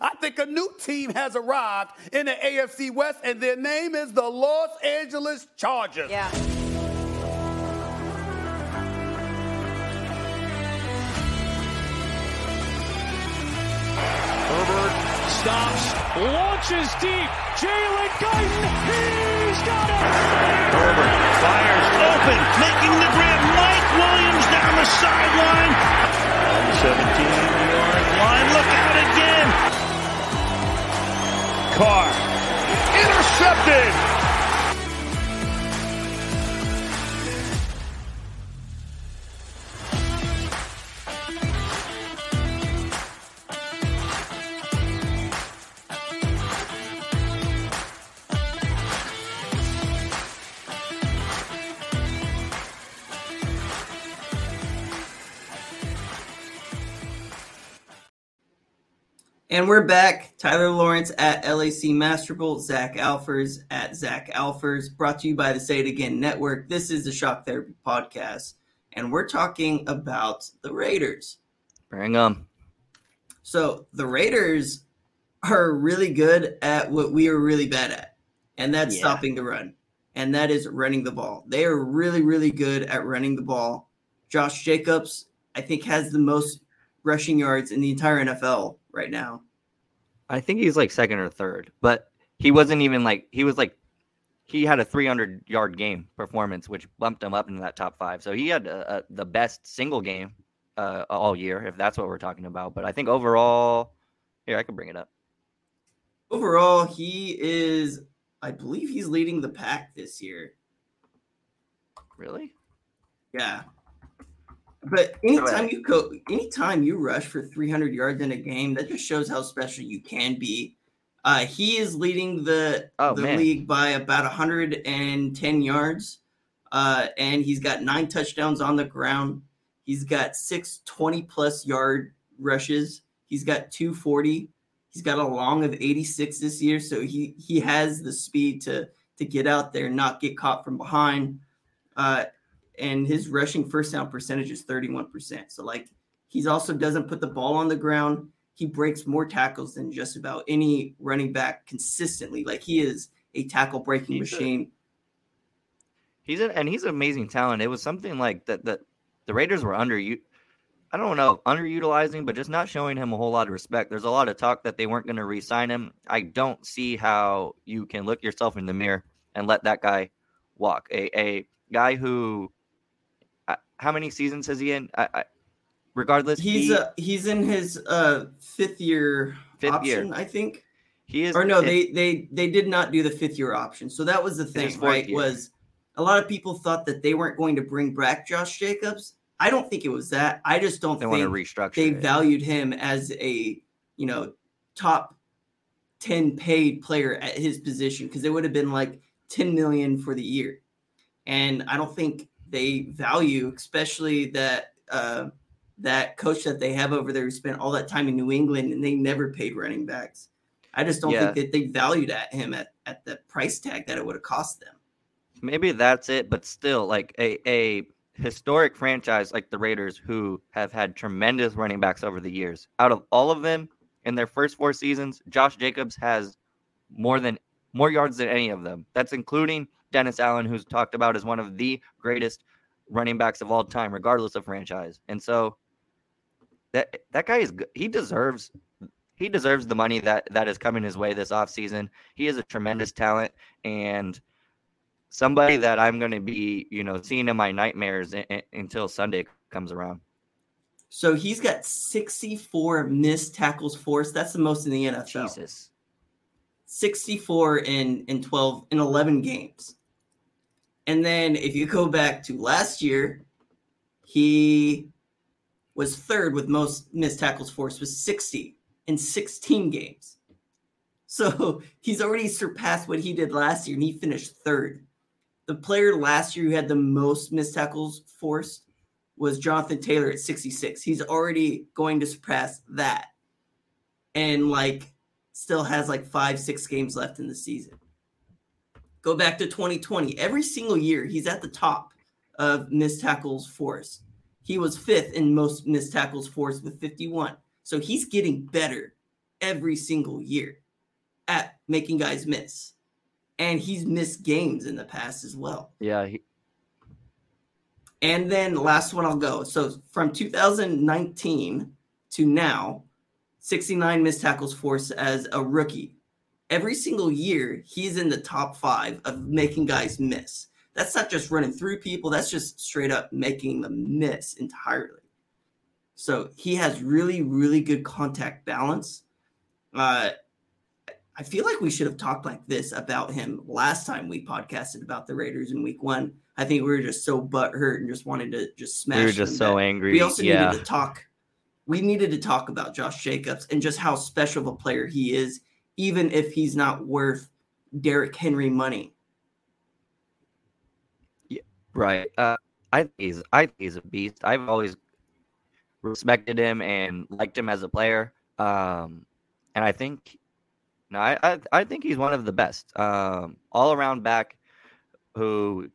I think a new team has arrived in the AFC West, and their name is the Los Angeles Chargers. Yeah. Herbert stops, launches deep. Jalen Guyton, he's got it! Herbert fires open, making the grab. Mike Williams down the sideline. On the 17-yard line, look out again. Carr, intercepted! And we're back. Tyler Lawrence at LAC Masterbolt, Zach Alfers at Zach Alfers, brought to you by the Say It Again Network. This is the Shock Therapy Podcast, and we're talking about the Raiders. Bring them. So the Raiders are really good at what we are really bad at, and that's Yeah. stopping the run, and that is running the ball. They are really, really good at running the ball. Josh Jacobs, I think, has the most rushing yards in the entire NFL right now. I think he's like second or third, but he wasn't even like he was like he had a 300 yard game performance, which bumped him up into that top five. So he had uh uh the best single game uh, all year, if that's what we're talking about. But I think overall, here I can bring it up. Overall, he is, I believe he's leading the pack this year. Really? Yeah. But anytime you go, anytime you rush for 300 yards in a game, that just shows how special you can be. Uh, he is leading the Oh, the man. league by about 110 yards, uh, and he's got nine touchdowns on the ground. He's got six 20 plus yard rushes. He's got 240. He's got a long of 86 this year, so he he has the speed to to get out there and not get caught from behind. Uh, and his rushing first down percentage is 31%. So like he's also doesn't put the ball on the ground. He breaks more tackles than just about any running back consistently. Like he is a tackle breaking He's a- machine. He's an and he's an amazing talent. It was something like that that the Raiders were under you. I don't know, underutilizing, but just not showing him a whole lot of respect. There's a lot of talk that they weren't going to re-sign him. I don't see how you can look yourself in the mirror and let that guy walk. A a guy who, how many seasons has he in? I, I, regardless, He's he, uh, he's in his uh fifth year Fifth year. option, I think. he is. Or no, it- they they they did not do the fifth year option. So that was the thing, right? year. Was a lot of people thought that they weren't going to bring back Josh Jacobs. I don't think it was that. I just don't they want think to restructure. they it. valued him as a you know top 10 paid player at his position because it would have been like 10 million for the year and i don't think they value especially that uh, that coach that they have over there who spent all that time in new england and they never paid running backs i just don't Yeah. think that they valued at him at, at the price tag that it would have cost them maybe that's it, but still, like a a historic franchise like the Raiders, who have had tremendous running backs over the years. Out of all of them in their first four seasons, Josh Jacobs has more than more yards than any of them. That's including Dennis Allen, who's talked about as one of the greatest running backs of all time, regardless of franchise. And so that that guy is good. He deserves he deserves the money that that is coming his way this offseason. He is a tremendous talent and somebody that I'm going to be, you know, seeing in my nightmares i- i- until Sunday comes around. so he's got 64 missed tackles forced that's the most in the nfl Jesus. 64 in in 12 in 11 games. And then if you go back to last year, he was third with most missed tackles forced with 60 in 16 games. So he's already surpassed what he did last year and he finished third. The player last year who had the most missed tackles forced was Jonathan Taylor at 66. He's already going to surpass that. And like still has like five, six games left in the season. Go back to 2020. Every single year, he's at the top of missed tackles force. He was fifth in most missed tackles force with 51. So he's getting better every single year at making guys miss. And he's missed games in the past as well. Yeah, he, And then last one I'll go. So from 2019 to now, 69 missed tackles force as a rookie. Every single year, he's in the top five of making guys miss. That's not just running through people, that's just straight up making them miss entirely. So he has really, really good contact balance. Uh, I feel like we should have talked like this about him last time we podcasted about the Raiders in week one. I think we were just so butthurt and just wanted to just smash. we were just so angry. we also yeah, needed to talk. We needed to talk about Josh Jacobs and just how special of a player he is, even if he's not worth Derrick Henry money. Yeah, right. Uh, I think he's I think he's a beast. I've always respected him and liked him as a player. Um, and I think, no, I, I I think he's one of the best. Um, all around back, who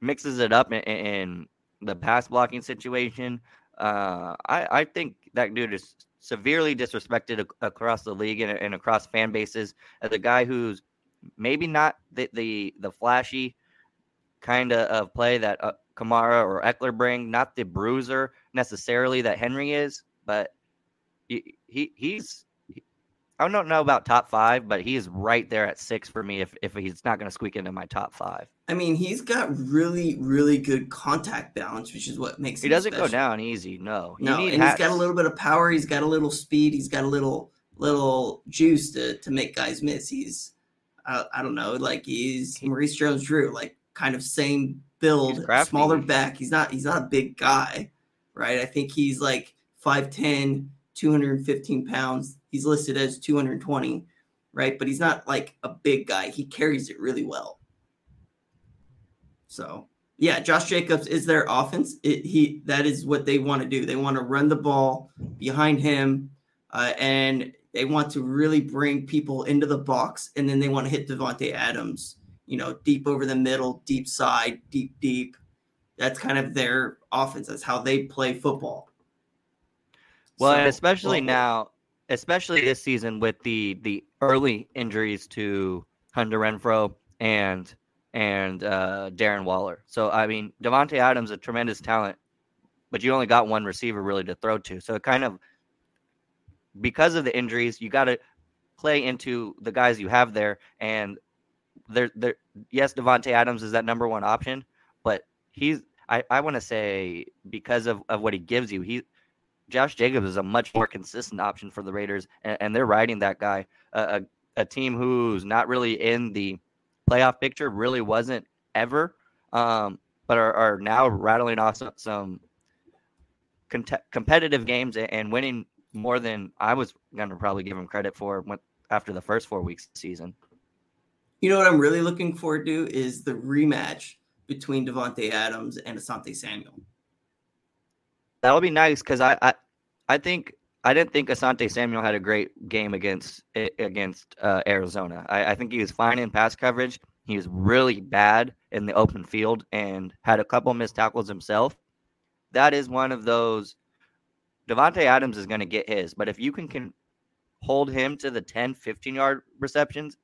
mixes it up in, in the pass blocking situation. Uh, I I think that dude is severely disrespected ac- across the league and, and across fan bases as a guy who's maybe not the the, the flashy kind of, of play that uh, Kamara or Ekeler bring, not the bruiser necessarily that Henry is, but he, he he's I don't know about top five, but he is right there at six for me if, if he's not going to squeak into my top five. I mean, he's got really, really good contact balance, which is what makes He doesn't go down easy. No, No, need and he's got a little bit of power. He's got a little speed. He's got a little little juice to to make guys miss. He's I, I don't know, like he's Maurice Jones-Drew, like kind of same build, smaller back. He's not he's not a big guy, right? I think he's like 5'10", 215 pounds. He's listed as 220, right? But he's not like a big guy. He carries it really well. So yeah, Josh Jacobs is their offense. It, he that is what they want to do. They want to run the ball behind him, uh, and they want to really bring people into the box, and then they want to hit Davante Adams. You know, deep over the middle, deep side, deep deep. That's kind of their offense. That's how they play football. Well, So- and especially well, now, especially this season with the the early injuries to Hunter Renfrow and and uh, Darren Waller. So I mean, Davante Adams a tremendous talent, but you only got one receiver really to throw to. So it kind of because of the injuries, you got to play into the guys you have there. And there, there, yes, Davante Adams is that number one option, but he's I, I want to say because of, of what he gives you, he Josh Jacobs is a much more consistent option for the Raiders, and, and they're riding that guy. A, a, a team who's not really in the playoff picture, really wasn't ever, um, but are, are now rattling off some, some competitive games and, winning more than I was going to probably give him credit for when, after the first four weeks of the season. You know what I'm really looking forward to is the rematch between Davante Adams and Asante Samuel. That would be nice because I, I, I think I didn't think Asante Samuel had a great game against against uh, Arizona. I, I think he was fine in pass coverage. He was really bad in the open field and had a couple missed tackles himself. That is one of those. Davante Adams is going to get his, but if you can, can hold him to the 10, 15 yard receptions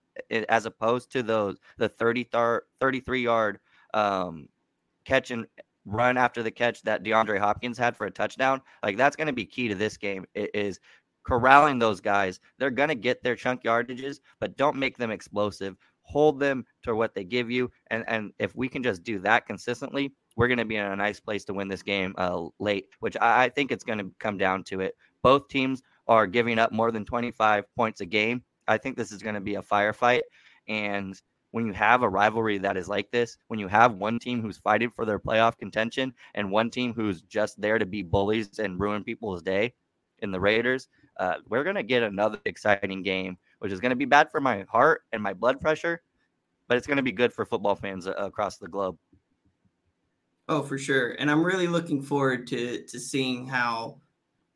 as opposed to those the 30 33 yard um, catch and run after the catch that DeAndre Hopkins had for a touchdown, like that's going to be key to this game. Is corralling those guys. They're going to get their chunk yardages, but don't make them explosive. Hold them to what they give you, and and if we can just do that consistently, we're going to be in a nice place to win this game uh, late. Which I, I think it's going to come down to it. Both teams are giving up more than 25 points a game. I think this is going to be a firefight, and when you have a rivalry that is like this, when you have one team who's fighting for their playoff contention and one team who's just there to be bullies and ruin people's day in the Raiders, uh, we're going to get another exciting game, which is going to be bad for my heart and my blood pressure, but it's going to be good for football fans uh, across the globe. Oh, for sure. And I'm really looking forward to to seeing how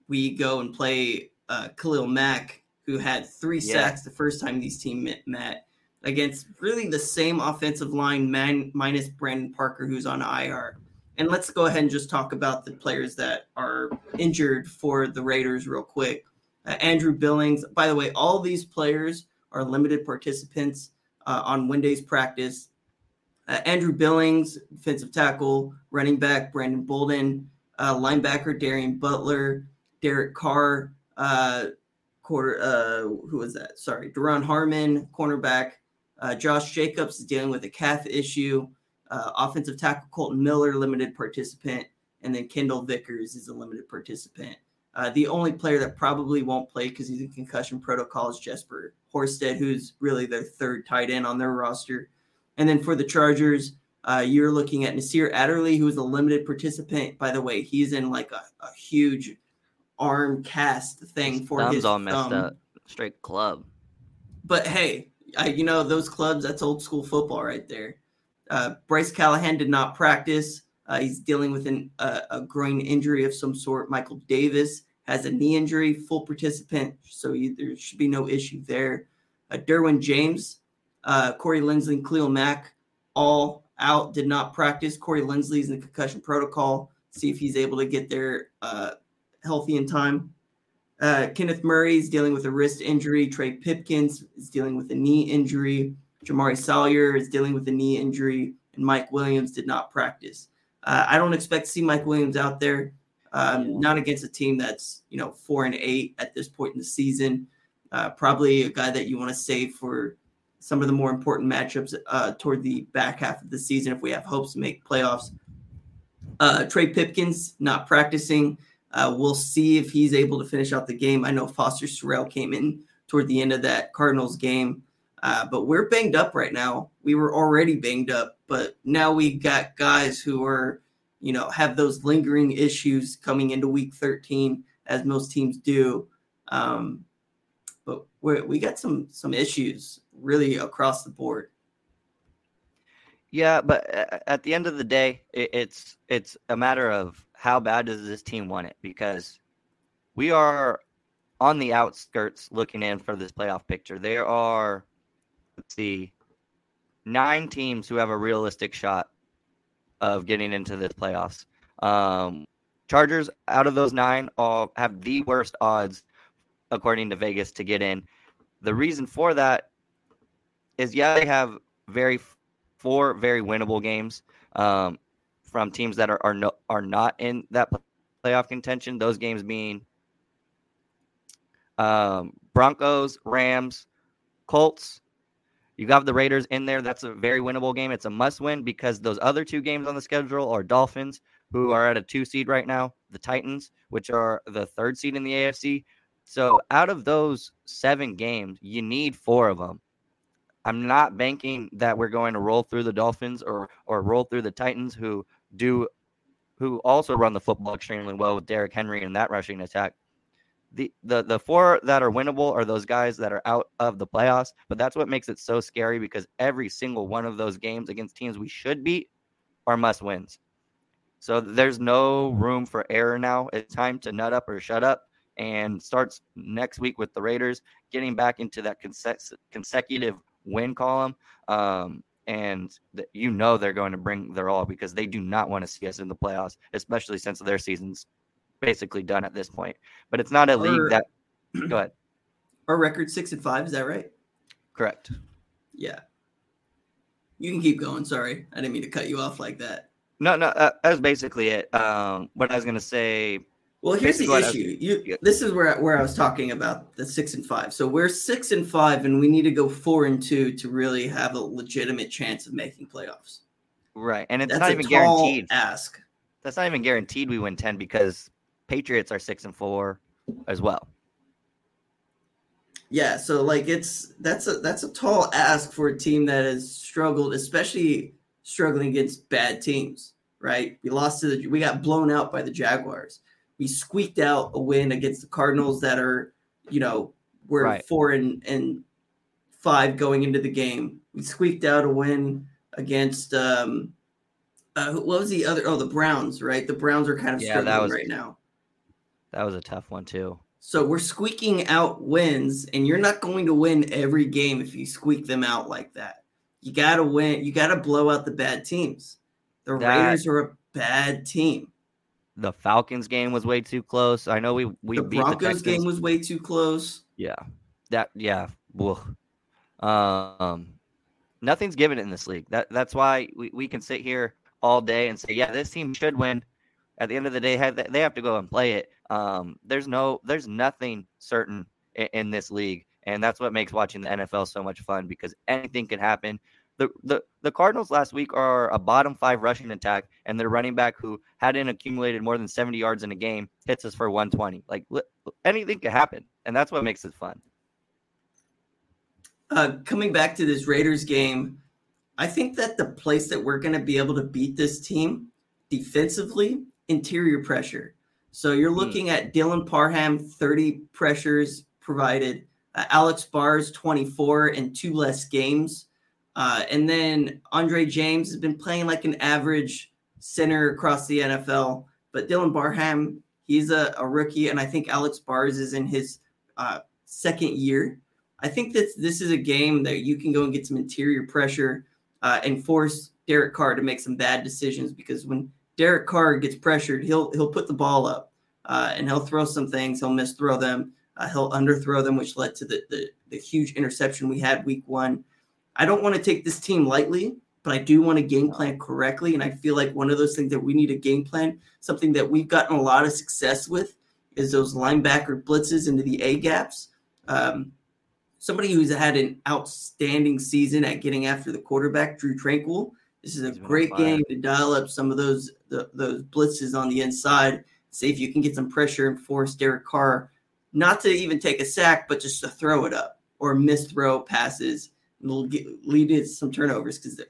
we go and play uh, Khalil Mack, who had three Yeah. sacks the first time these team met, met against really the same offensive line man, minus Brandon Parker, who's on IR. And let's go ahead and just talk about the players that are injured for the Raiders real quick. Uh, Andrew Billings. By the way, all these players are limited participants uh, on Wednesday's practice. Uh, Andrew Billings, defensive tackle, running back Brandon Bolden, uh, linebacker Darien Butler, Derek Carr, uh, quarter. Uh, who was that? Sorry, Duron Harmon, cornerback. Uh, Josh Jacobs is dealing with a calf issue. Uh, offensive tackle Colton Miller, limited participant, and then Kendall Vickers is a limited participant. Uh, the only player that probably won't play because he's in concussion protocol is Jesper Horsted, who's really their third tight end on their roster. And then for the Chargers, uh, you're looking at Nasir Adderley, who is a limited participant. By the way, he's in like a, a huge arm cast thing His for thumb's his all messed thumb. up. Straight club. But hey, I, you know those clubs. That's old school football right there. Uh, Bryce Callahan did not practice. Uh, he's dealing with an, uh, a groin injury of some sort. Michael Davis has a knee injury, full participant, so you, there should be no issue there. Uh, Derwin James, uh, Corey Linsley, and Khalil Mack all out, did not practice. Corey Linsley's in the concussion protocol. See if he's able to get there uh, healthy in time. Uh, Kenneth Murray is dealing with a wrist injury. Trey Pipkins is dealing with a knee injury. Jamaree Salyer is dealing with a knee injury. And Mike Williams did not practice. Uh, I don't expect to see Mike Williams out there. Um, Not against a team that's you know four and eight at this point in the season. Uh, probably a guy that you want to save for some of the more important matchups uh, toward the back half of the season if we have hopes to make playoffs. Uh, Trey Pipkins not practicing. Uh, we'll see if he's able to finish out the game. I know Foster Sarell came in toward the end of that Cardinals game, uh, but we're banged up right now. We were already banged up, but now we've got guys who are, you know, have those lingering issues coming into Week 13, as most teams do. Um, but we got some some issues really across the board. Yeah, but at the end of the day, it's it's a matter of how bad does this team want it because we are on the outskirts looking in for this playoff picture. There are let's see nine teams who have a realistic shot of getting into this playoffs. Um, Chargers out of those nine all have the worst odds according to Vegas to get in. The reason for that is yeah, they have very four very winnable games um, from teams that are are, no, are not in that playoff contention. Those games being um, Broncos, Rams, Colts. You got the Raiders in there. That's a very winnable game. It's a must win because those other two games on the schedule are Dolphins, who are at a two seed right now, the Titans, which are the third seed in the AFC. So out of those seven games, you need four of them. I'm not banking that we're going to roll through the Dolphins or or roll through the Titans, who do who also run the football extremely well with Derrick Henry in that rushing attack. The, the the four that are winnable are those guys that are out of the playoffs, but that's what makes it so scary because every single one of those games against teams we should beat are must wins. So there's no room for error now. It's time to nut up or shut up and starts next week with the Raiders getting back into that conse- consecutive win column. Um, and th- you know they're going to bring their all because they do not want to see us in the playoffs, especially since their season's basically done at this point. But it's not a league Or- that. Go ahead. Our record six and five, is that right? Correct. Yeah. You can keep going. Sorry, I didn't mean to cut you off like that. No, no, uh, that was basically it. Um, what I was gonna say. Well, here's the Basically what was- issue. You, yeah. this is where where I was talking about the six and five. So we're six and five, and we need to go four and two to really have a legitimate chance of making playoffs. Right, and it's That's not even guaranteed. ask. That's not even guaranteed we win ten because Patriots are six and four as well. Yeah, so like it's that's a that's a tall ask for a team that has struggled, especially struggling against bad teams. Right? We lost to the we got blown out by the Jaguars. We squeaked out a win against the Cardinals that are, you know, we're Right. four and and five going into the game. We squeaked out a win against um uh, what was the other? Oh, the Browns, right? The Browns are kind of Yeah, struggling was- right now. That was a tough one too. So we're squeaking out wins, and you're not going to win every game if you squeak them out like that. You got to win. You got to blow out the bad teams. The That- Raiders are a bad team. The Falcons game was way too close. I know we we the beat Broncos the game was way too close. Yeah, that yeah. Um, nothing's given in this league. That that's why we, we can sit here all day and say, yeah, this team should win. At the end of the day, they have to go and play it. Um, there's no, there's nothing certain in, in this league, and that's what makes watching the NFL so much fun because anything can happen. The, the the Cardinals last week are a bottom five rushing attack, and their running back who hadn't accumulated more than 70 yards in a game hits us for 120. Like anything could happen, and that's what makes it fun. Uh, coming back to this Raiders game, I think that the place that we're going to be able to beat this team defensively, interior pressure. So you're hmm. looking mm. at Dylan Parham, 30 pressures provided, uh, Alex Bars, 24 and two less games. Uh, and then Andre James has been playing like an average center across the NFL. But Dylan Parham, he's a, a rookie. And I think Alex Bars is in his uh, second year. I think that this is a game that you can go and get some interior pressure uh, and force Derek Carr to make some bad decisions because when Derek Carr gets pressured, he'll he'll put the ball up uh, and he'll throw some things. He'll miss throw them. Uh, he'll underthrow them, which led to the, the the huge interception we had week one. I don't want to take this team lightly, but I do want to game plan correctly. And I feel like one of those things that we need a game plan, something that we've gotten a lot of success with, is those linebacker blitzes into the A gaps. Um, somebody who's had an outstanding season at getting after the quarterback, Drue Tranquill. This is a great game to dial up some of those the, those blitzes on the inside. See if you can get some pressure and force Derek Carr not to even take a sack, but just to throw it up or miss throw passes and get, lead to some turnovers because the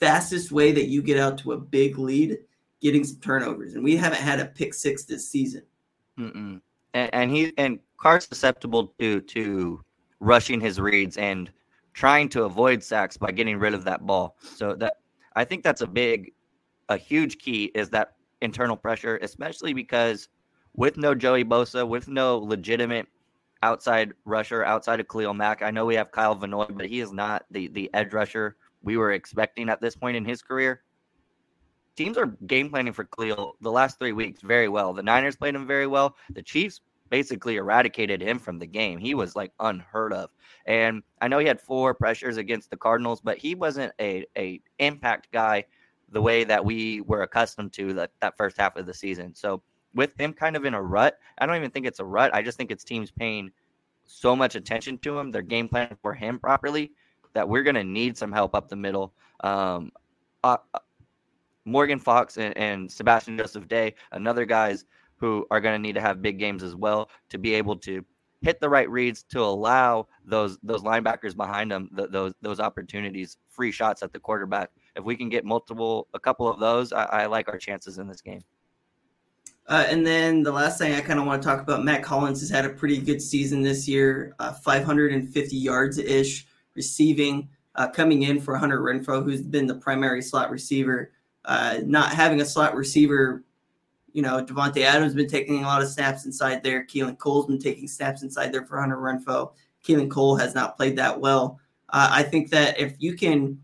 fastest way that you get out to a big lead, getting some turnovers, and we haven't had a pick six this season. And, and he and Carr's susceptible to to rushing his reads and trying to avoid sacks by getting rid of that ball. So that I think that's a big, a huge key is that internal pressure, especially because with no Joey Bosa, with no legitimate outside rusher outside of Khalil Mack. I know we have Kyle Van Noy, but he is not the the edge rusher we were expecting at this point in his career. Teams are game planning for Khalil the last three weeks very well. The Niners played him very well. The Chiefs basically eradicated him from the game. He was like unheard of. And I know he had four pressures against the Cardinals, but he wasn't a, a impact guy the way that we were accustomed to that, that first half of the season. So with him kind of in a rut, I don't even think it's a rut. I just think it's teams paying so much attention to him, their game plan for him properly, that we're going to need some help up the middle. Um, uh, uh, Morgan Fox and, and Sebastian Joseph Day, another guys who are going to need to have big games as well to be able to hit the right reads to allow those those linebackers behind them the, those those opportunities, free shots at the quarterback. If we can get multiple, a couple of those, I, I like our chances in this game. Uh, and then the last thing I kind of want to talk about, Mack Hollins has had a pretty good season this year, uh, 550 yards ish receiving, uh, coming in for Hunter Renfrow, who's been the primary slot receiver. Uh, not having a slot receiver, you know, Davante Adams been taking a lot of snaps inside there. Keelan Cole's been taking snaps inside there for Hunter Renfrow. Keelan Cole has not played that well. Uh, I think that if you can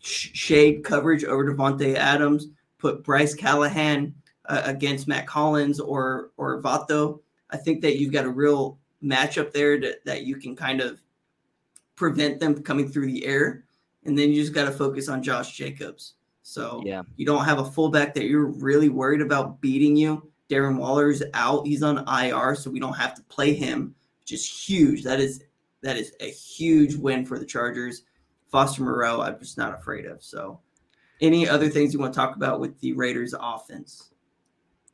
sh- shade coverage over Davante Adams, put Bryce Callahan uh, against Mack Hollins or or Vato. I think that you've got a real matchup there to, that you can kind of prevent them coming through the air, and then you just got to focus on Josh Jacobs. So yeah, you don't have a fullback that you're really worried about beating you. Darren Waller's out; he's on IR, so we don't have to play him, which is huge. That is that is a huge win for the Chargers. Foster Moreau, I'm just not afraid of. So, any other things you want to talk about with the Raiders' offense?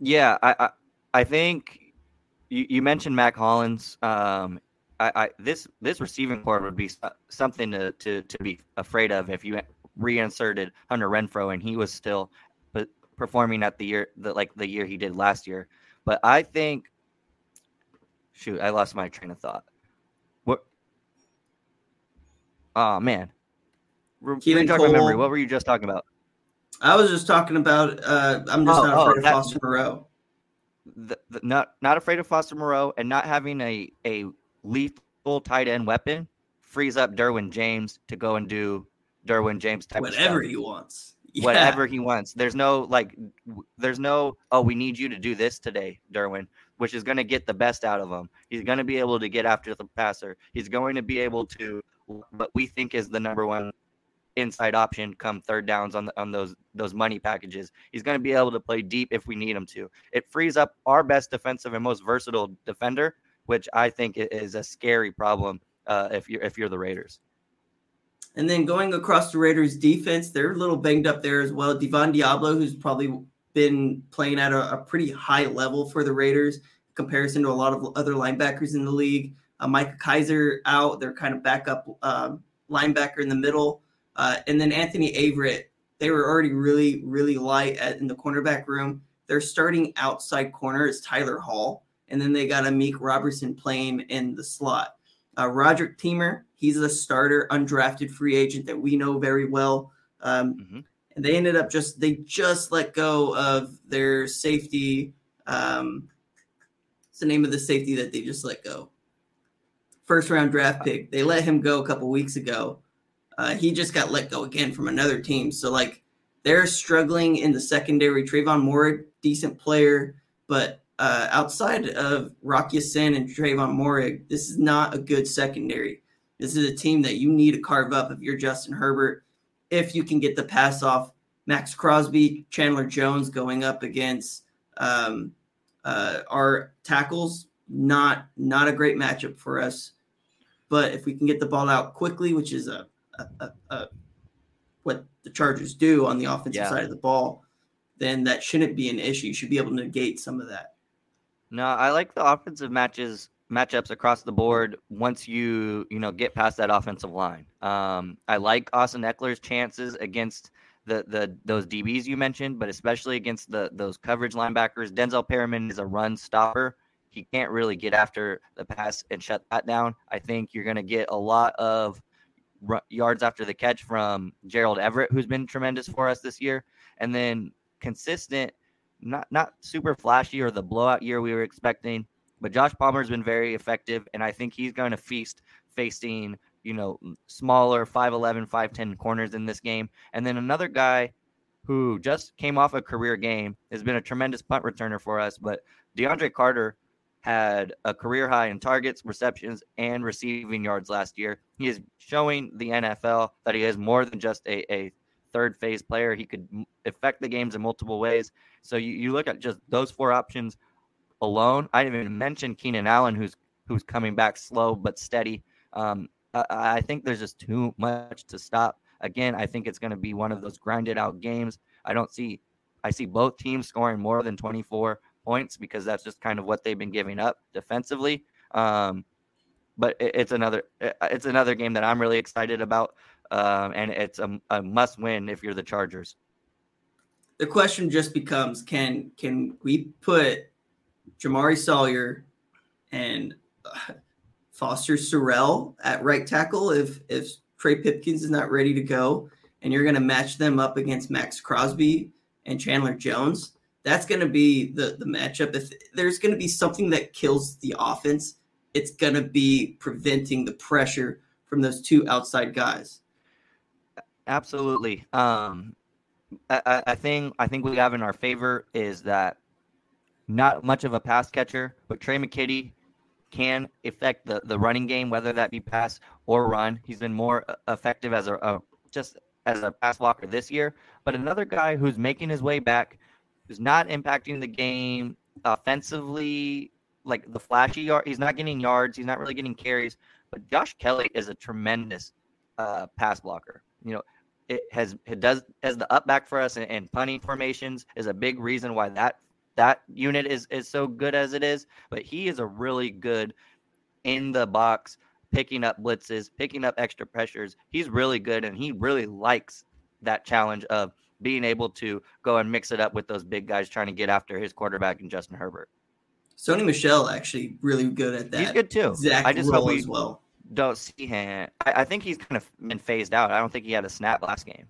Yeah, I I, I think you, you, mentioned Mack Hollins. Um, I, I, this this receiving core would be something to, to to be afraid of if you reinserted Hunter Renfrow and he was still performing at the year the like the year he did last year. But I think, shoot, I lost my train of thought. What? Oh man, Keelan Cole, memory. What were you just talking about? I was just talking about. Uh, I'm just oh, not afraid oh, that, of Foster Moreau. The, the, not not afraid of Foster Moreau, and not having a a lethal tight end weapon frees up Derwin James to go and do Derwin James type whatever he wants. whatever he wants. There's no like, there's no oh we need you to do this today, Derwin, which is going to get the best out of him. He's going to be able to get after the passer. He's going to be able to what we think is the number one inside option come third downs on the, on those those money packages. He's going to be able to play deep if we need him to. It frees up our best defensive and most versatile defender, which I think is a scary problem uh, if you're if you're the Raiders. And then going across the Raiders defense, they're a little banged up there as well. Divine Deablo, who's probably been playing at a, a pretty high level for the Raiders comparison to a lot of other linebackers in the league. Uh, Micah Kiser out, they're kind of backup uh, linebacker in the middle. Uh, and then Anthony Averett, they were already really, really light at, in the cornerback room. Their starting outside corner is Tyler Hall. And then they got Amik Robertson playing in the slot. Uh, Roderick Teamer, he's a starter, undrafted free agent that we know very well. Um, mm-hmm. And they ended up just they just let go of their safety. Um, what's the name of the safety that they just let go? First round draft pick. They let him go a couple weeks ago. Uh, he just got let go again from another team. So like they're struggling in the secondary. Tre'von Moehrig, decent player, but uh, outside of Rocky Ya-Sin and Tre'von Moehrig, this is not a good secondary. This is a team that you need to carve up if you're Justin Herbert. If you can get the pass off, Maxx Crosby, Chandler Jones going up against um, uh, our tackles, not not a great matchup for us. But if we can get the ball out quickly, which is a, a, a, what the Chargers do on the offensive yeah. side of the ball, then that shouldn't be an issue. You should be able to negate some of that. No, I like the offensive matches matchups across the board once you you know get past that offensive line. Um, I like Austin Ekeler's chances against the the those DBs you mentioned, but especially against the those coverage linebackers. Denzel Perryman is a run stopper. He can't really get after the pass and shut that down. I think you're going to get a lot of yards after the catch from Gerald Everett, who's been tremendous for us this year, and then consistent not not super flashy or the blowout year we were expecting, but Josh Palmer's been very effective, and I think he's going to feast facing you know smaller 5'11, 5'10 corners in this game. And then another guy who just came off a career game has been a tremendous punt returner for us, but DeAndre Carter had a career high in targets, receptions, and receiving yards last year. He is showing the NFL that he is more than just a, a third phase player. He could affect the games in multiple ways. So you, you look at just those four options alone. I didn't even mention Keenan Allen, who's who's coming back slow but steady. Um, I, I think there's just too much to stop. Again, I think it's going to be one of those grinded out games. I don't see, I see both teams scoring more than 24 points because that's just kind of what they've been giving up defensively. Um, but it, it's another, it's another game that I'm really excited about um, and it's a, a must win if you're the Chargers. The question just becomes: Can can we put Jamaree Salyer and uh, Foster Sarell at right tackle if if Trey Pipkins is not ready to go, and you're going to match them up against Maxx Crosby and Chandler Jones? That's going to be the the matchup. If there's going to be something that kills the offense, it's going to be preventing the pressure from those two outside guys. Absolutely. Um, I, think I think we have in our favor is that not much of a pass catcher, but Tre' McKitty can affect the, the running game, whether that be pass or run. He's been more effective as a, a just as a pass blocker this year. But another guy who's making his way back, who's not impacting the game offensively, like the flashy yard. He's not getting yards. He's not really getting carries. But Josh Kelley is a tremendous uh, pass blocker. You know, it has it does as the up back for us and, and punting formations is a big reason why that that unit is is so good as it is. But he is a really good in the box, picking up blitzes, picking up extra pressures. He's really good, and he really likes that challenge of being able to go and mix it up with those big guys trying to get after his quarterback and Justin Herbert. Sony Michel actually really good at that. He's good too. Exact I just hope we, well don't see him. I, I, think he's kind of been phased out. I don't think he had a snap last game.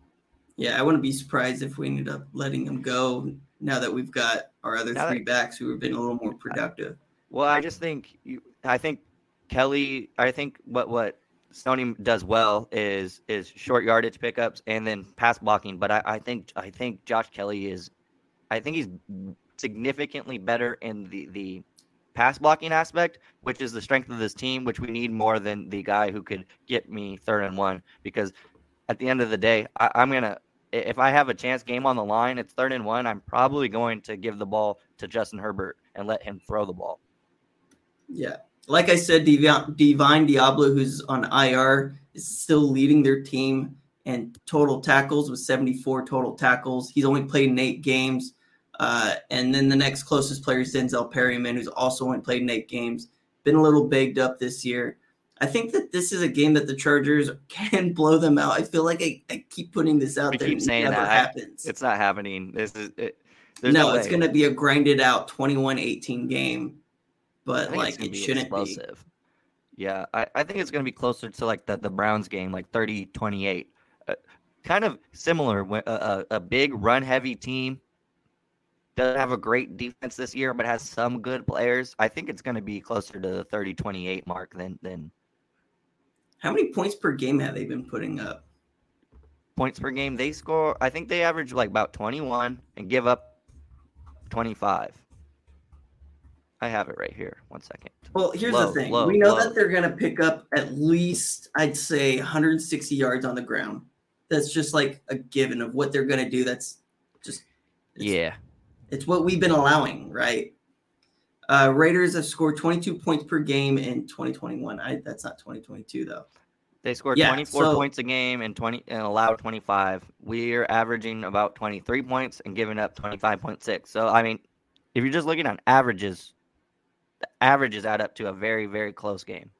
Yeah, I wouldn't be surprised if we ended up letting him go now that we've got our other now three that, backs who have been a little more productive. Well, I just think you, I think Kelley. I think what what Stoney does well is is short yardage pickups and then pass blocking. But I, I think I think Josh Kelley is, I think he's significantly better in the the pass blocking aspect, which is the strength of this team, which we need more than the guy who could get me third and one. Because at the end of the day, I, I'm gonna if I have a chance game on the line, it's third and one. I'm probably going to give the ball to Justin Herbert and let him throw the ball. Yeah. Like I said, Divine Deablo, who's on IR, is still leading their team and total tackles with 74 total tackles. He's only played in eight games. Uh, and then the next closest player is Denzel Perryman, who's also only played in eight games. Been a little baked up this year. I think that this is a game that the Chargers can blow them out. I feel like I, I keep putting this out there. Keep saying it never that. happens. It's not happening. This is it. no, no it's going to be a grinded out 21-18 game, but like it shouldn't explosive. be. Yeah, I, I think it's going to be closer to like the, the Browns game, like 30-28. Uh, kind of similar. A, a, a big run heavy team doesn't have a great defense this year, but has some good players. I think it's going to be closer to the 30-28 mark than than how many points per game have they been putting up? Points per game, they score. I think they average like about 21 and give up 25. I have it right here. One second. Well, here's low, the thing. Low, we know low. that they're going to pick up at least, I'd say, 160 yards on the ground. That's just like a given of what they're going to do. That's just it's, yeah. It's what we've been allowing, right? Uh, Raiders have scored 22 points per game in 2021. I, that's not 2022 though. They scored yeah, 24 so, points a game and 20 and allowed 25. We're averaging about 23 points and giving up 25.6. So I mean, if you're just looking on averages, averages add up to a very very close game.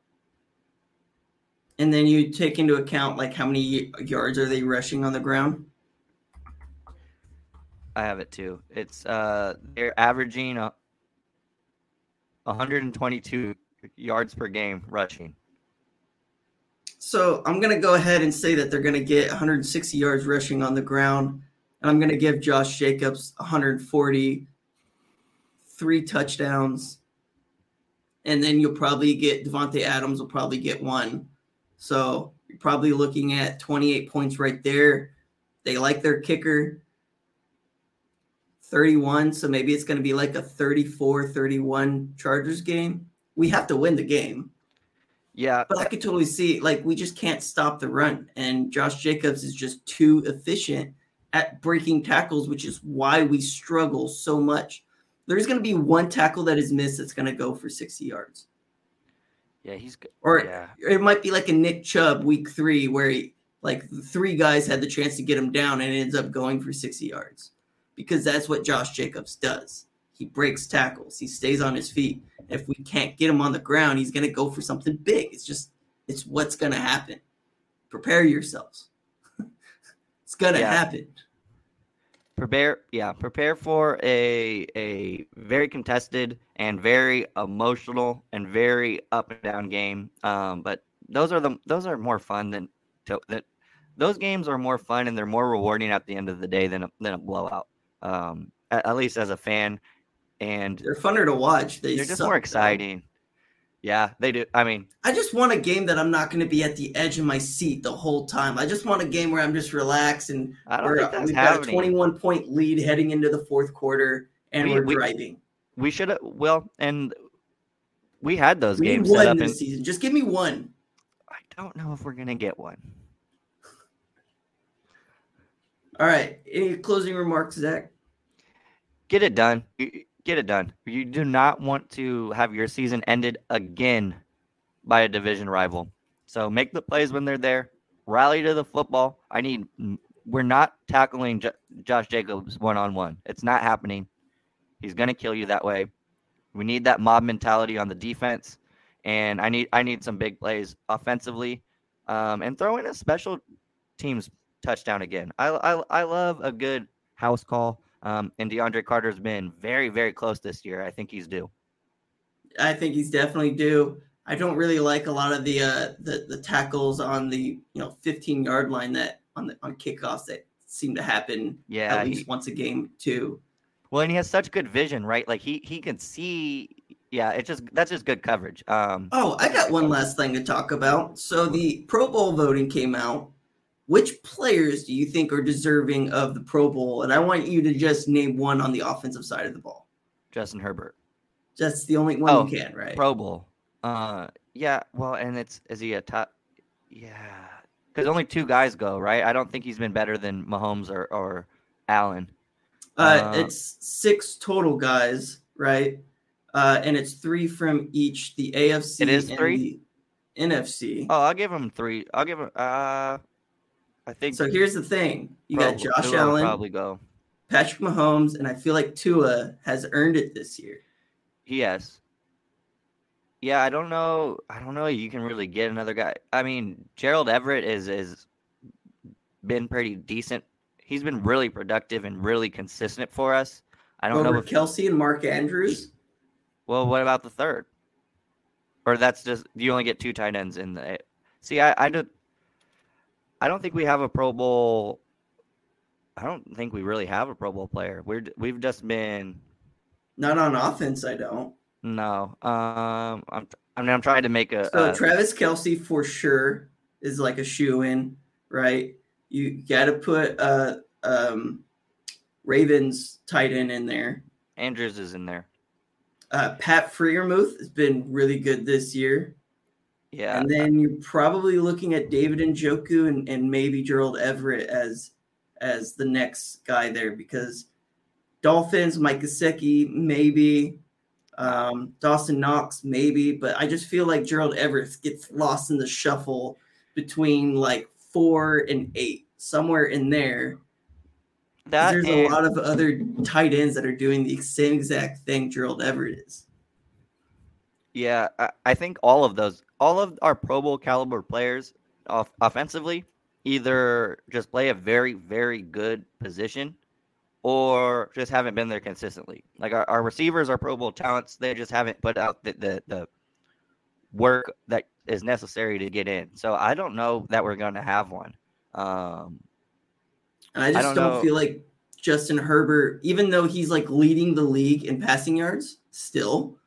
And then you take into account like how many yards are they rushing on the ground? I have it too. It's uh they're averaging a, 122 yards per game rushing. So I'm going to go ahead and say that they're going to get 160 yards rushing on the ground. And I'm going to give Josh Jacobs 140, three touchdowns. And then you'll probably get Davante Adams will probably get one. So you're probably looking at 28 points right there. They like their kicker. 31. So maybe it's going to be like a 34 31 Chargers game. We have to win the game. Yeah. But I could totally see like we just can't stop the run. And Josh Jacobs is just too efficient at breaking tackles, which is why we struggle so much. There's going to be one tackle that is missed that's going to go for 60 yards. Yeah, he's good. Or yeah. it might be like a Nick Chubb week three where he, like three guys had the chance to get him down and it ends up going for 60 yards because that's what Josh Jacobs does. He breaks tackles. He stays on his feet. If we can't get him on the ground, he's going to go for something big. It's just, it's what's going to happen. Prepare yourselves. it's going to yeah. happen. Prepare, yeah, prepare for a a very contested and very emotional and very up and down game. Um, but those are the those are more fun than to, that. Those games are more fun and they're more rewarding at the end of the day than a, than a blowout um, at, at, least as a fan. And they're funner to watch. They are just more exciting. Yeah, they do. I mean, I just want a game that I'm not going to be at the edge of my seat the whole time. I just want a game where I'm just relaxed and I don't think that's we've happening. got a 21 point lead heading into the fourth quarter and we, are driving. We should have. Well, and we had those we games set up this in, season. Just give me one. I don't know if we're going to get one. All right. Any closing remarks, Zach? Get it done. Get it done. You do not want to have your season ended again by a division rival. So make the plays when they're there. Rally to the football. I need. We're not tackling J- Josh Jacobs one on one. It's not happening. He's gonna kill you that way. We need that mob mentality on the defense, and I need I need some big plays offensively, um, and throw in a special teams touchdown again. I, I, I love a good house call. Um, and DeAndre Carter's been very, very close this year. I think he's due. I think he's definitely due. I don't really like a lot of the uh, the the tackles on the you know 15 yard line that on the on kickoffs that seem to happen yeah at least he, once a game too. Well, and he has such good vision, right? Like he he can see yeah, it's just that's just good coverage. Um, Oh, I got one last thing to talk about. So the Pro Bowl voting came out. Which players do you think are deserving of the Pro Bowl? And I want you to just name one on the offensive side of the ball. Justin Herbert, That's the only one Oh, you can, right? Pro Bowl. Uh, yeah. Well, and it's is he a top? Yeah, because only two guys go, right? I don't think he's been better than Mahomes or or Allen. Uh, Uh, it's six total guys, right? Uh, and it's three from each the AFC It is and three? the NFC. Oh, I'll give him three. I'll give him. Uh, I think. so here's the thing: you got Josh Allen, Probably go. Patrick Mahomes, and I feel like Tua has earned it this year. He has. Yeah, I don't know. I don't know. You can really get another guy. I mean, Gerald Everett is is been pretty decent. He's been really productive and really consistent for us. I don't know if Kelce and Mark Andrews. Well, what about the third? Or that's just you only get two tight ends in the. See, I I don't. I don't think we have a Pro Bowl. I don't think we really have a Pro Bowl player. We're we've just been Not on offense, I don't. no. Um, I'm I mean I'm trying to make a. So a- Travis Kelce for sure is like a shoe in, right? You got to put uh um Ravens tight end in there. Andrews is in there. Uh, Pat Freiermuth has been really good this year. Yeah, And then you're probably looking at David Njoku and, and maybe Gerald Everett as as the next guy there because Dolphins, Mike Gesicki, maybe um, Dawson Knox, maybe, but I just feel like Gerald Everett gets lost in the shuffle between like four and eight, somewhere in there. that There's and- a lot of other tight ends that are doing the same exact thing Gerald Everett is. Yeah, I, I think all of those, all of our Pro Bowl caliber players, off, offensively, either just play a very, very good position, or just haven't been there consistently. Like our, our receivers are Pro Bowl talents; they just haven't put out the, the the work that is necessary to get in. So I don't know that we're going to have one. Um, And I just don't don't, feel like Justin Herbert, even though he's like leading the league in passing yards, still,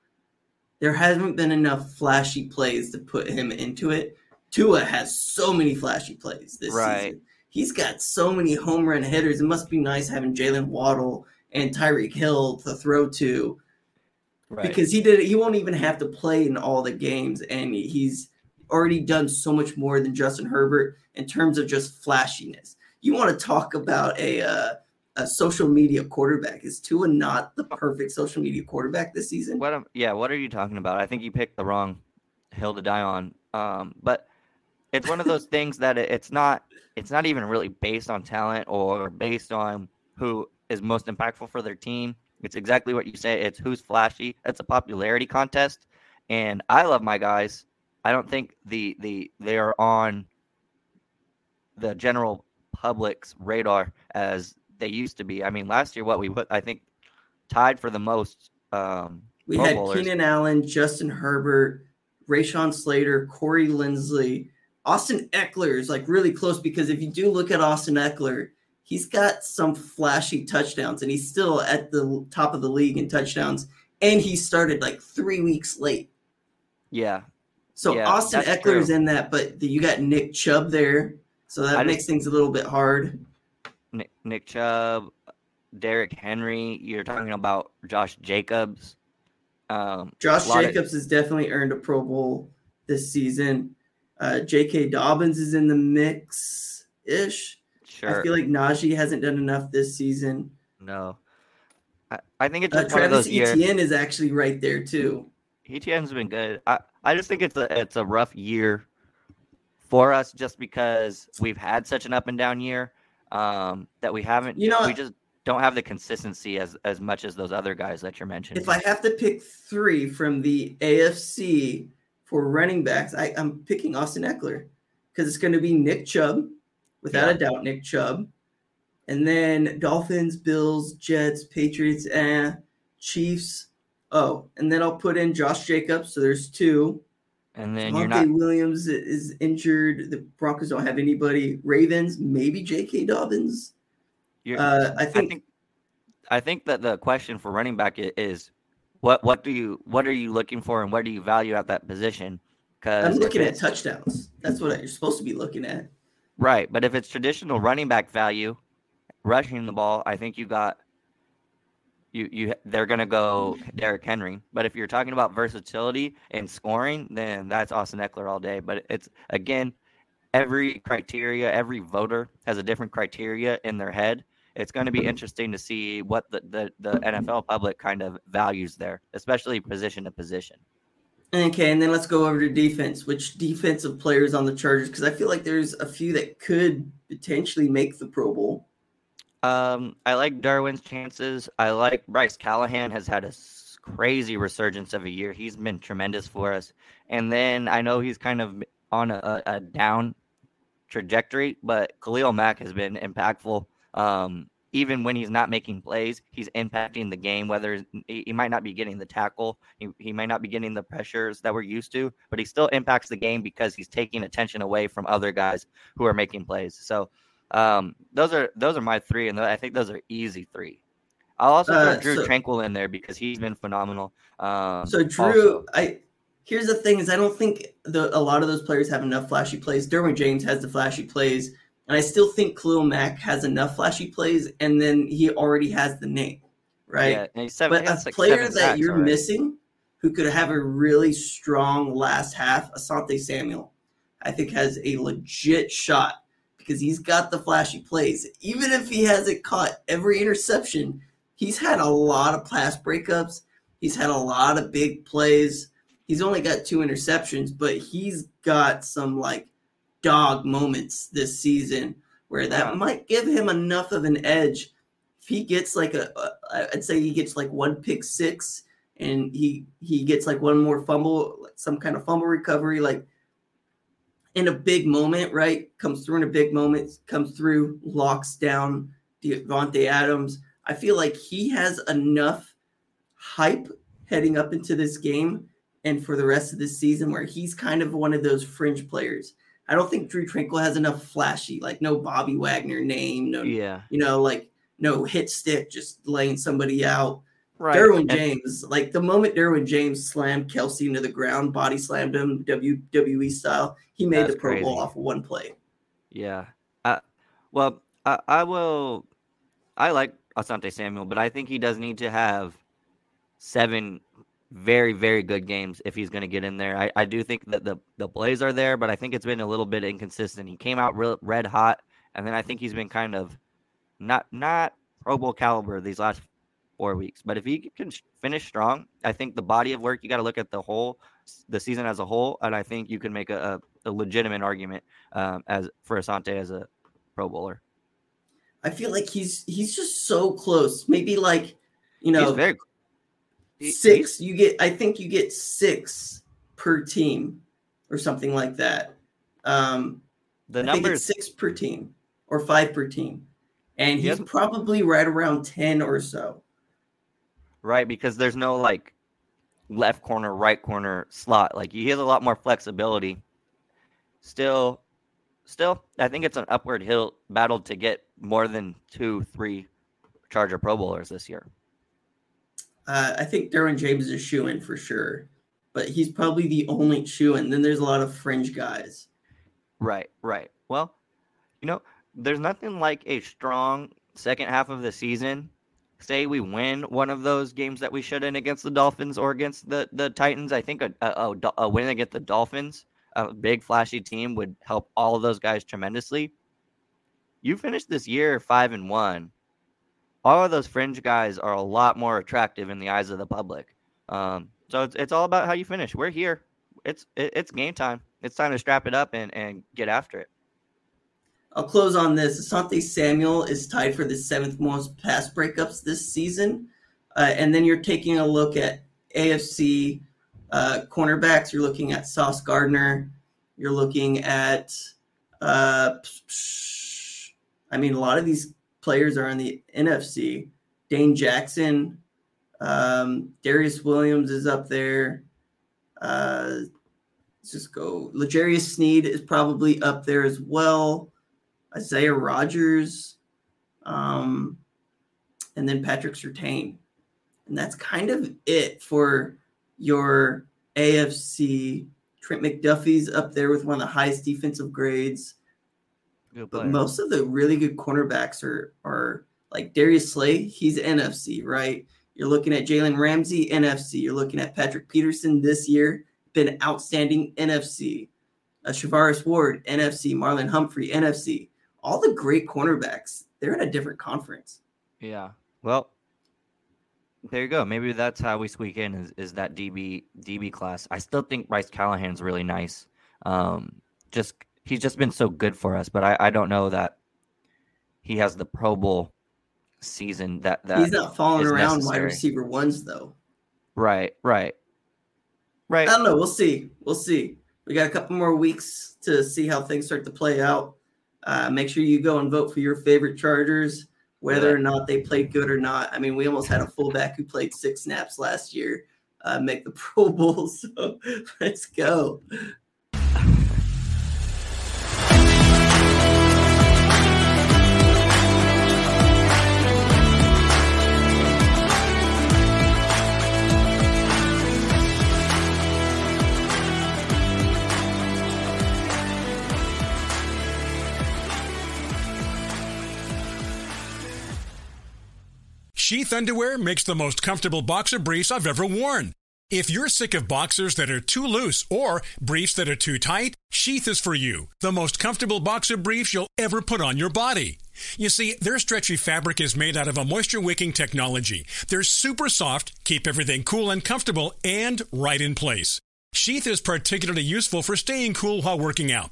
there hasn't been enough flashy plays to put him into it. Tua has so many flashy plays this Right. season. He's got so many home run hitters. It must be nice having Jalen Waddle and Tyreek Hill to throw to right. because he did he won't even have to play in all the games and he's already done so much more than Justin Herbert in terms of just flashiness. You want to talk about a uh, a social media quarterback? Is Tua not the perfect social media quarterback this season? What? am- yeah. What are you talking about? I think you picked the wrong hill to die on. Um, but it's one of those things that it, it's not. It's not even really based on talent or based on who is most impactful for their team. It's exactly what you say. It's who's flashy. It's a popularity contest, and I love my guys. I don't think the the they are on the general public's radar as they used to be. I mean, last year what we put, I think, tied for the most. Um, we had Bowlers. Keenan Allen, Justin Herbert, Rashawn Slater, Corey Linsley, Austin Ekeler is like really close because if you do look at Austin Ekeler, he's got some flashy touchdowns and he's still at the top of the league in touchdowns. And he started like three weeks late. yeah, So Yeah, Austin Ekeler's true. in that, but the, you got Nick Chubb there. So that I makes just- things a little bit hard. Nick, Nick Chubb, Derrick Henry. You're talking about Josh Jacobs. Um, Josh lot of- Jacobs has definitely earned a Pro Bowl this season. Uh, J.K. Dobbins is in the mix ish. sure. I feel like Najee hasn't done enough this season. no. I, I think it's Uh, just one of Travis those years. Etienne is actually right there too. Etienne's been good. I, I just think it's a it's a rough year for us just because we've had such an up and down year um, that we haven't. You know we just don't have the consistency as as much as those other guys that you're mentioning. If I have to pick three from the AFC for running backs, I, I'm picking Austin Ekeler because it's going to be Nick Chubb, without Yeah. a doubt, Nick Chubb. And then Dolphins, Bills, Jets, Patriots, eh, Chiefs. Oh, and then I'll put in Josh Jacobs. So there's two. And then you're Monte not. Williams is injured. The Broncos don't have anybody. Ravens, maybe J.K. Dobbins. Uh, I I think, think I think that the question for running back is what what do you what are you looking for and what do you value at that position? Because I'm looking at touchdowns. That's what you're supposed to be looking at. Right, but if it's traditional running back value, rushing the ball, I think you got you you they're gonna go Derrick Henry. But if you're talking about versatility and scoring, then that's Austin Ekeler all day. But it's again, every criteria, every voter has a different criteria in their head. It's going to be interesting to see what the, the, the NFL public kind of values there, especially position to position. Okay, and then let's go over to defense. Which defensive players on the Chargers? Because I feel like there's a few that could potentially make the Pro Bowl. Um, I like Derwin's chances. I like Bryce Callahan has had a crazy resurgence of a year. He's been tremendous for us. And then I know he's kind of on a, a down trajectory, but Khalil Mack has been impactful. Um, even when he's not making plays, he's impacting the game. Whether he might not be getting the tackle, he, he might not be getting the pressures that we're used to, but he still impacts the game because he's taking attention away from other guys who are making plays. So um, those are those are my three, and I think those are easy three. I'll also uh, throw Drue so, Tranquill in there because he's been phenomenal. Um, so Drue, also. I here's the thing: is I don't think the, a lot of those players have enough flashy plays. Derwin James has the flashy plays, and I still think Khalil Mack has enough flashy plays, and then he already has the name, right? Yeah, seven, but a like player that you're already. missing who could have a really strong last half, Asante Samuel, I think has a legit shot because he's got the flashy plays. Even if he hasn't caught every interception, he's had a lot of pass breakups. He's had a lot of big plays. He's only got two interceptions, but he's got some like dog moments this season where that might give him enough of an edge. If he gets like a, a I'd say he gets like one pick six and he he gets like one more fumble, like some kind of fumble recovery, like in a big moment, right? Comes through in a big moment, comes through, locks down Davante Adams. I feel like he has enough hype heading up into this game and for the rest of the season where he's kind of one of those fringe players. I don't think Drue Tranquill has enough flashy, like no Bobby Wagner name, no, yeah, you know, like no hit stick, just laying somebody out. Right. Derwin James, like the moment Derwin James slammed Kelce into the ground, body slammed him WWE style, he made That's the Pro crazy. Bowl off of one play. Yeah. Uh, well, I, I will. I like Asante Samuel, but I think he does need to have seven very, very good games if he's going to get in there. I, I do think that the, the plays are there, but I think it's been a little bit inconsistent. He came out real, red hot, and then I think he's been kind of not not Pro Bowl caliber these last four weeks. But if he can finish strong, I think the body of work you got to look at the whole the season as a whole, and I think you can make a, a, legitimate argument um, as for Asante as a Pro Bowler. I feel like he's he's just so close. Maybe like you know, he's very six. You get I think you get six per team or something like that. Um, the number six per team or five per team, and he's probably right around ten or so right? Because there's no like left corner, right corner slot. Like he has a lot more flexibility. Still, still, I think it's an upward hill battle to get more than two, three Charger Pro Bowlers this year. Uh, I think Derwin James is a shoe in for sure, but he's probably the only shoe in. Then there's a lot of fringe guys. Right, right. Well, you know, there's nothing like a strong second half of the season say we win one of those games that we should in against the Dolphins or against the, the Titans, I think a, a, a win against the Dolphins, a big flashy team, would help all of those guys tremendously. You finish this year five and one. All of those fringe guys are a lot more attractive in the eyes of the public. Um, so it's, it's all about how you finish. We're here. It's it, it's game time. It's time to strap it up and, and get after it. I'll close on this. Asante Samuel is tied for the seventh most pass breakups this season. Uh, and then you're taking a look at AFC uh, cornerbacks. You're looking at Sauce Gardner. You're looking at, uh, I mean, a lot of these players are in the NFC. Dane Jackson, um, Darious Williams is up there. Uh, let's just go. L'Jarius Sneed is probably up there as well. Isaiah Rodgers, um, and then Patrick Surtain. And that's kind of it for your AFC. Trent McDuffie's up there with one of the highest defensive grades. But most of the really good cornerbacks are are like Darius Slay, he's NFC, right? You're looking at Jalen Ramsey, NFC. You're looking at Patrick Peterson this year, been outstanding NFC. Uh, Charvarius Ward, NFC. Marlon Humphrey, NFC. All the great cornerbacks, they're in a different conference. Yeah. Well, there you go. Maybe that's how we squeak in is, is that DB DB class. I still think Bryce Callahan's really nice. Um, just he's just been so good for us, but I, I don't know that he has the Pro Bowl season that that he's not falling around necessary. wide receiver ones though. Right, right, right. I don't know. We'll see. We'll see. We got a couple more weeks to see how things start to play out. Uh, make sure you go and vote for your favorite Chargers whether or not they played good or not. I mean, we almost had a fullback who played six snaps last year uh, make the Pro Bowl. So let's go. Underwear makes the most comfortable boxer briefs I've ever worn. If you're sick of boxers that are too loose or briefs that are too tight, Sheath is for you. The most comfortable boxer briefs you'll ever put on your body. You see, their stretchy fabric is made out of a moisture wicking technology. They're super soft, keep everything cool and comfortable, and right in place. Sheath is particularly useful for staying cool while working out.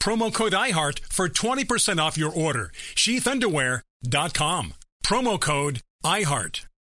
Promo code IHEART for 20% off your order. Sheathunderwear.com. Promo code IHEART.